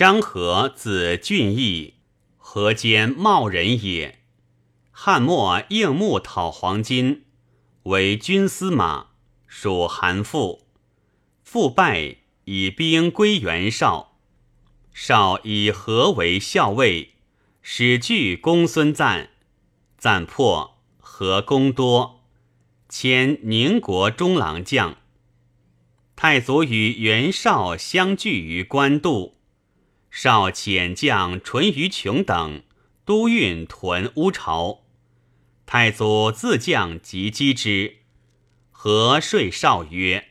张合字俊义，河间茂人也。汉末应募讨黄金，为军司马，属韩馥。复败，以兵归袁绍。绍以何为校尉，使据公孙瓒。瓒破，何功多，迁宁国中郎将。太祖与袁绍相聚于官渡，少遣将淳于琼等都运屯乌巢。太祖自将击击之，何说少曰：“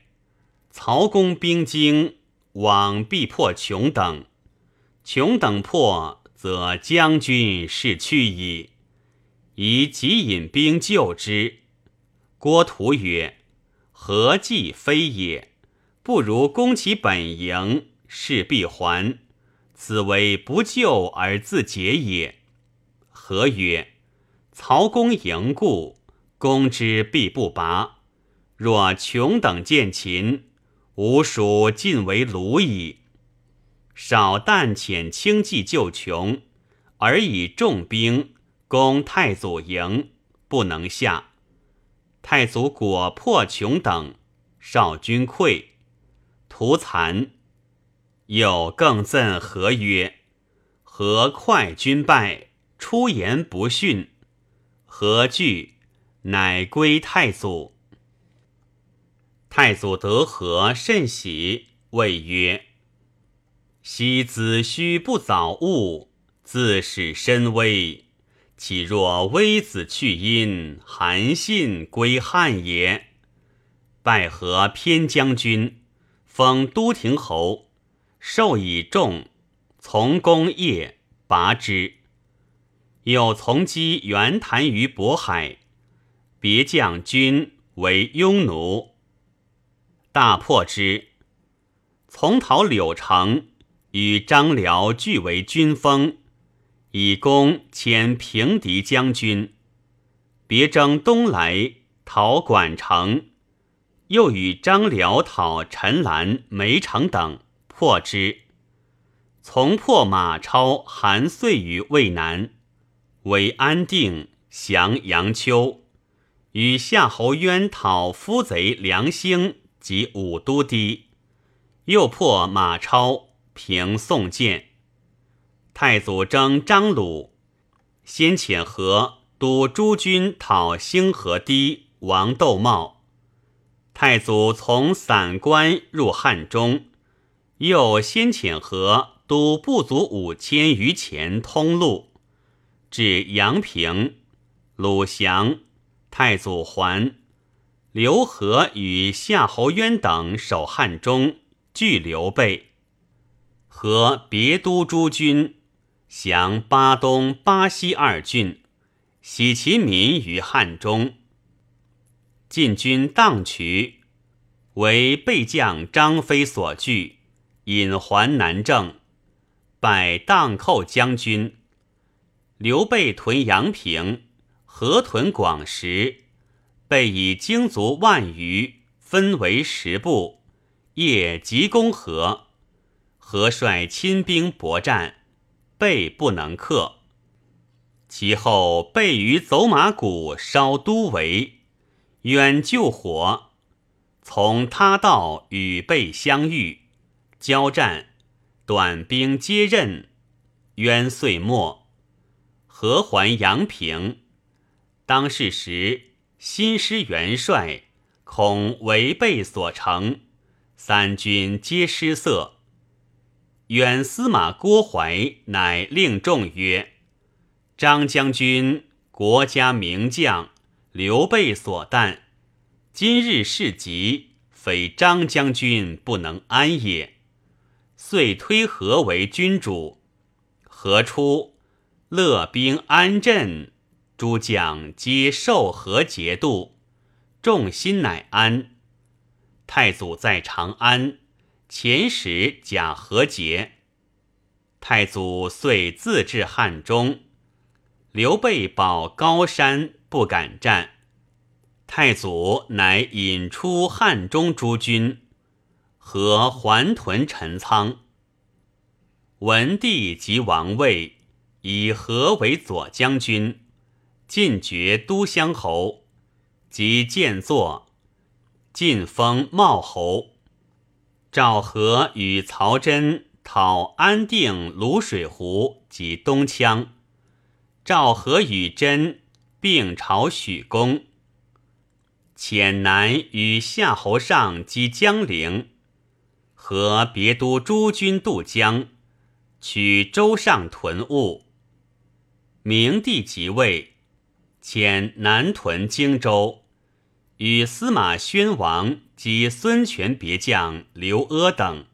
曹公兵精，往必破琼等。琼等破，则将军是去矣。宜急引兵救之。”郭图曰：“何计非也？不如攻其本营，势必还。此为不救而自解也。”何曰？曹公迎故，攻之必不拔。若穷等见秦，吾属尽为虏矣。少旦遣轻骑救穷，而以重兵攻太祖营，不能下。太祖果破穷等，少军溃，屠残。又更赠何曰：“何快军败，出言不逊。”何惧？乃归太祖。太祖得何甚喜，谓曰：“昔子虚不早悟，自使身危。岂若微子去阴，韩信归汉也？”拜何偏将军，封都亭侯，授以重，从公业，拔之。又从击袁谭于渤海，别将军为庸奴，大破之。从讨柳城，与张辽俱为军锋，以功迁平敌将军。别征东来，讨管城，又与张辽讨陈兰、梅城等，破之。从破马超、韩遂于渭南。为安定，降杨丘，与夏侯渊讨夫贼梁兴及武都堤，又破马超，平宋建。太祖征张鲁，先遣何督诸军讨兴和堤、王窦茂。太祖从散关入汉中，又先遣河督不足五千余钱通路。至阳平，鲁降，太祖还。刘和与夏侯渊等守汉中，拒刘备。和别都诸军，降巴东、巴西二郡，喜其民于汉中。晋军荡渠，为备将张飞所拒，引还南郑，拜荡寇将军。刘备屯阳平，河屯广石，备以精卒万余，分为十部，夜急攻河。河率亲兵搏战，备不能克。其后备于走马谷烧都围，远救火，从他道与备相遇，交战，短兵接刃，渊岁末。何还阳平，当世时新师元帅恐违背所成，三军皆失色。远司马郭淮乃令众曰：“张将军国家名将，刘备所惮。今日事急，非张将军不能安也。”遂推何为君主。何出。乐兵安镇，诸将皆受和节度，众心乃安。太祖在长安，遣使假和节。太祖遂自至汉中，刘备保高山，不敢战。太祖乃引出汉中诸军，和桓屯陈仓。文帝即王位，以何为左将军，进爵都乡侯，即建作，晋封茂侯。赵和与曹真讨安定、卤水湖及东羌，赵和与真并朝许公。遣南与夏侯尚击江陵，和别都诸军渡江，取舟上屯务。明帝即位，遣南屯荆州，与司马宣王。及孙权别将刘阿等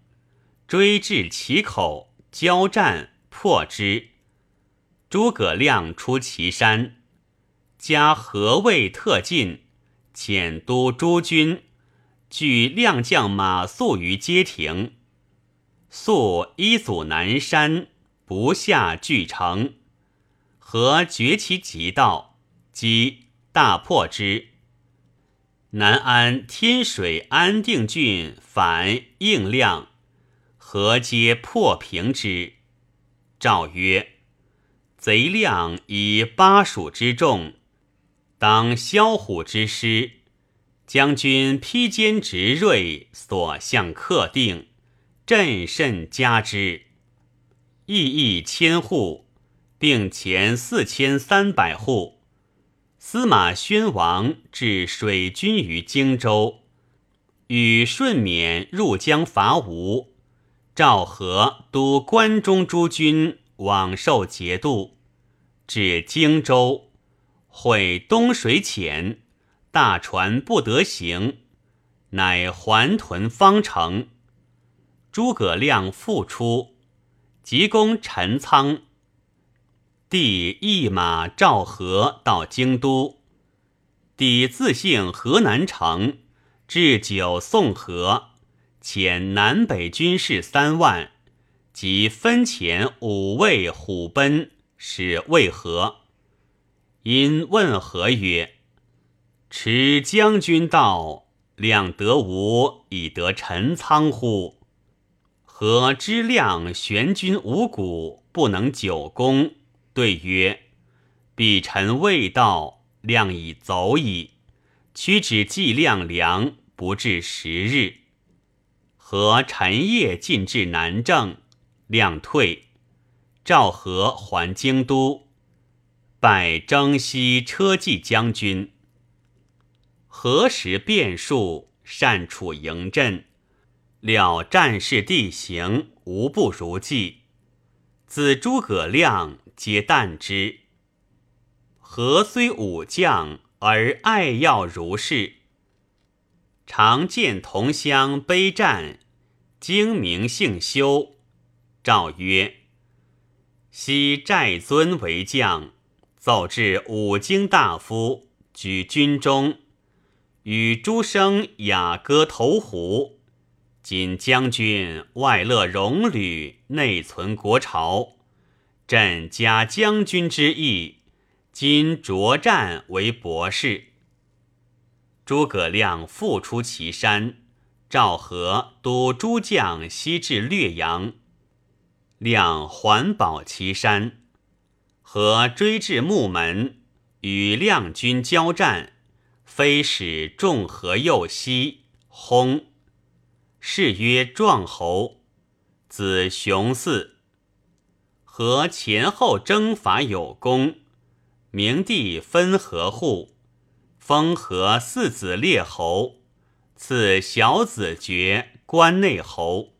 追至其口，交战破之。诸葛亮出祁山，加何谓特进，遣都诸军据亮将马谡于街亭。肃一阻南山，不下巨城。何绝其急道，即大破之。南安、天水、安定郡反应亮，何皆破平之。诏曰：“贼亮以巴蜀之众，当萧虎之师。将军披坚执锐，所向克定，朕甚加之。邑邑千户，并前四千三百户。”司马宣王置水军于荆州，与顺冕入江伐吴。赵和督关中诸军往受节度，至荆州，会东水浅，大船不得行，乃还屯方城。诸葛亮复出，急攻陈仓。帝一马召和到京都，帝自幸河南城，置酒送和，遣南北军士三万，即分遣五位虎贲使魏和。因问和曰：“持将军道，量得无以得陈仓乎？何知量玄军五谷，不能久攻？”对曰：“彼臣未到，量已走矣。屈指计量粮，不至十日。和陈夜进至南郑，量退。赵和还京都，拜征西车骑将军。何时变数，善处营阵，了战事地形无不如计。自诸葛亮。”皆惮之。何虽武将，而爱要如是。常见同乡悲战，精明性修。诏曰：昔寨尊为将，奏至五经大夫，举军中，与诸生雅歌投壶。今将军外乐戎旅，内存国朝。朕加将军之意，今着战为博士。诸葛亮复出祁山，赵和督诸将西至略阳，亮环保祁山，和追至木门，与亮军交战，非使众合右西，轰，是曰壮侯，子雄嗣。和前后征伐有功，明帝分合户，封和四子列侯，赐小子爵关内侯。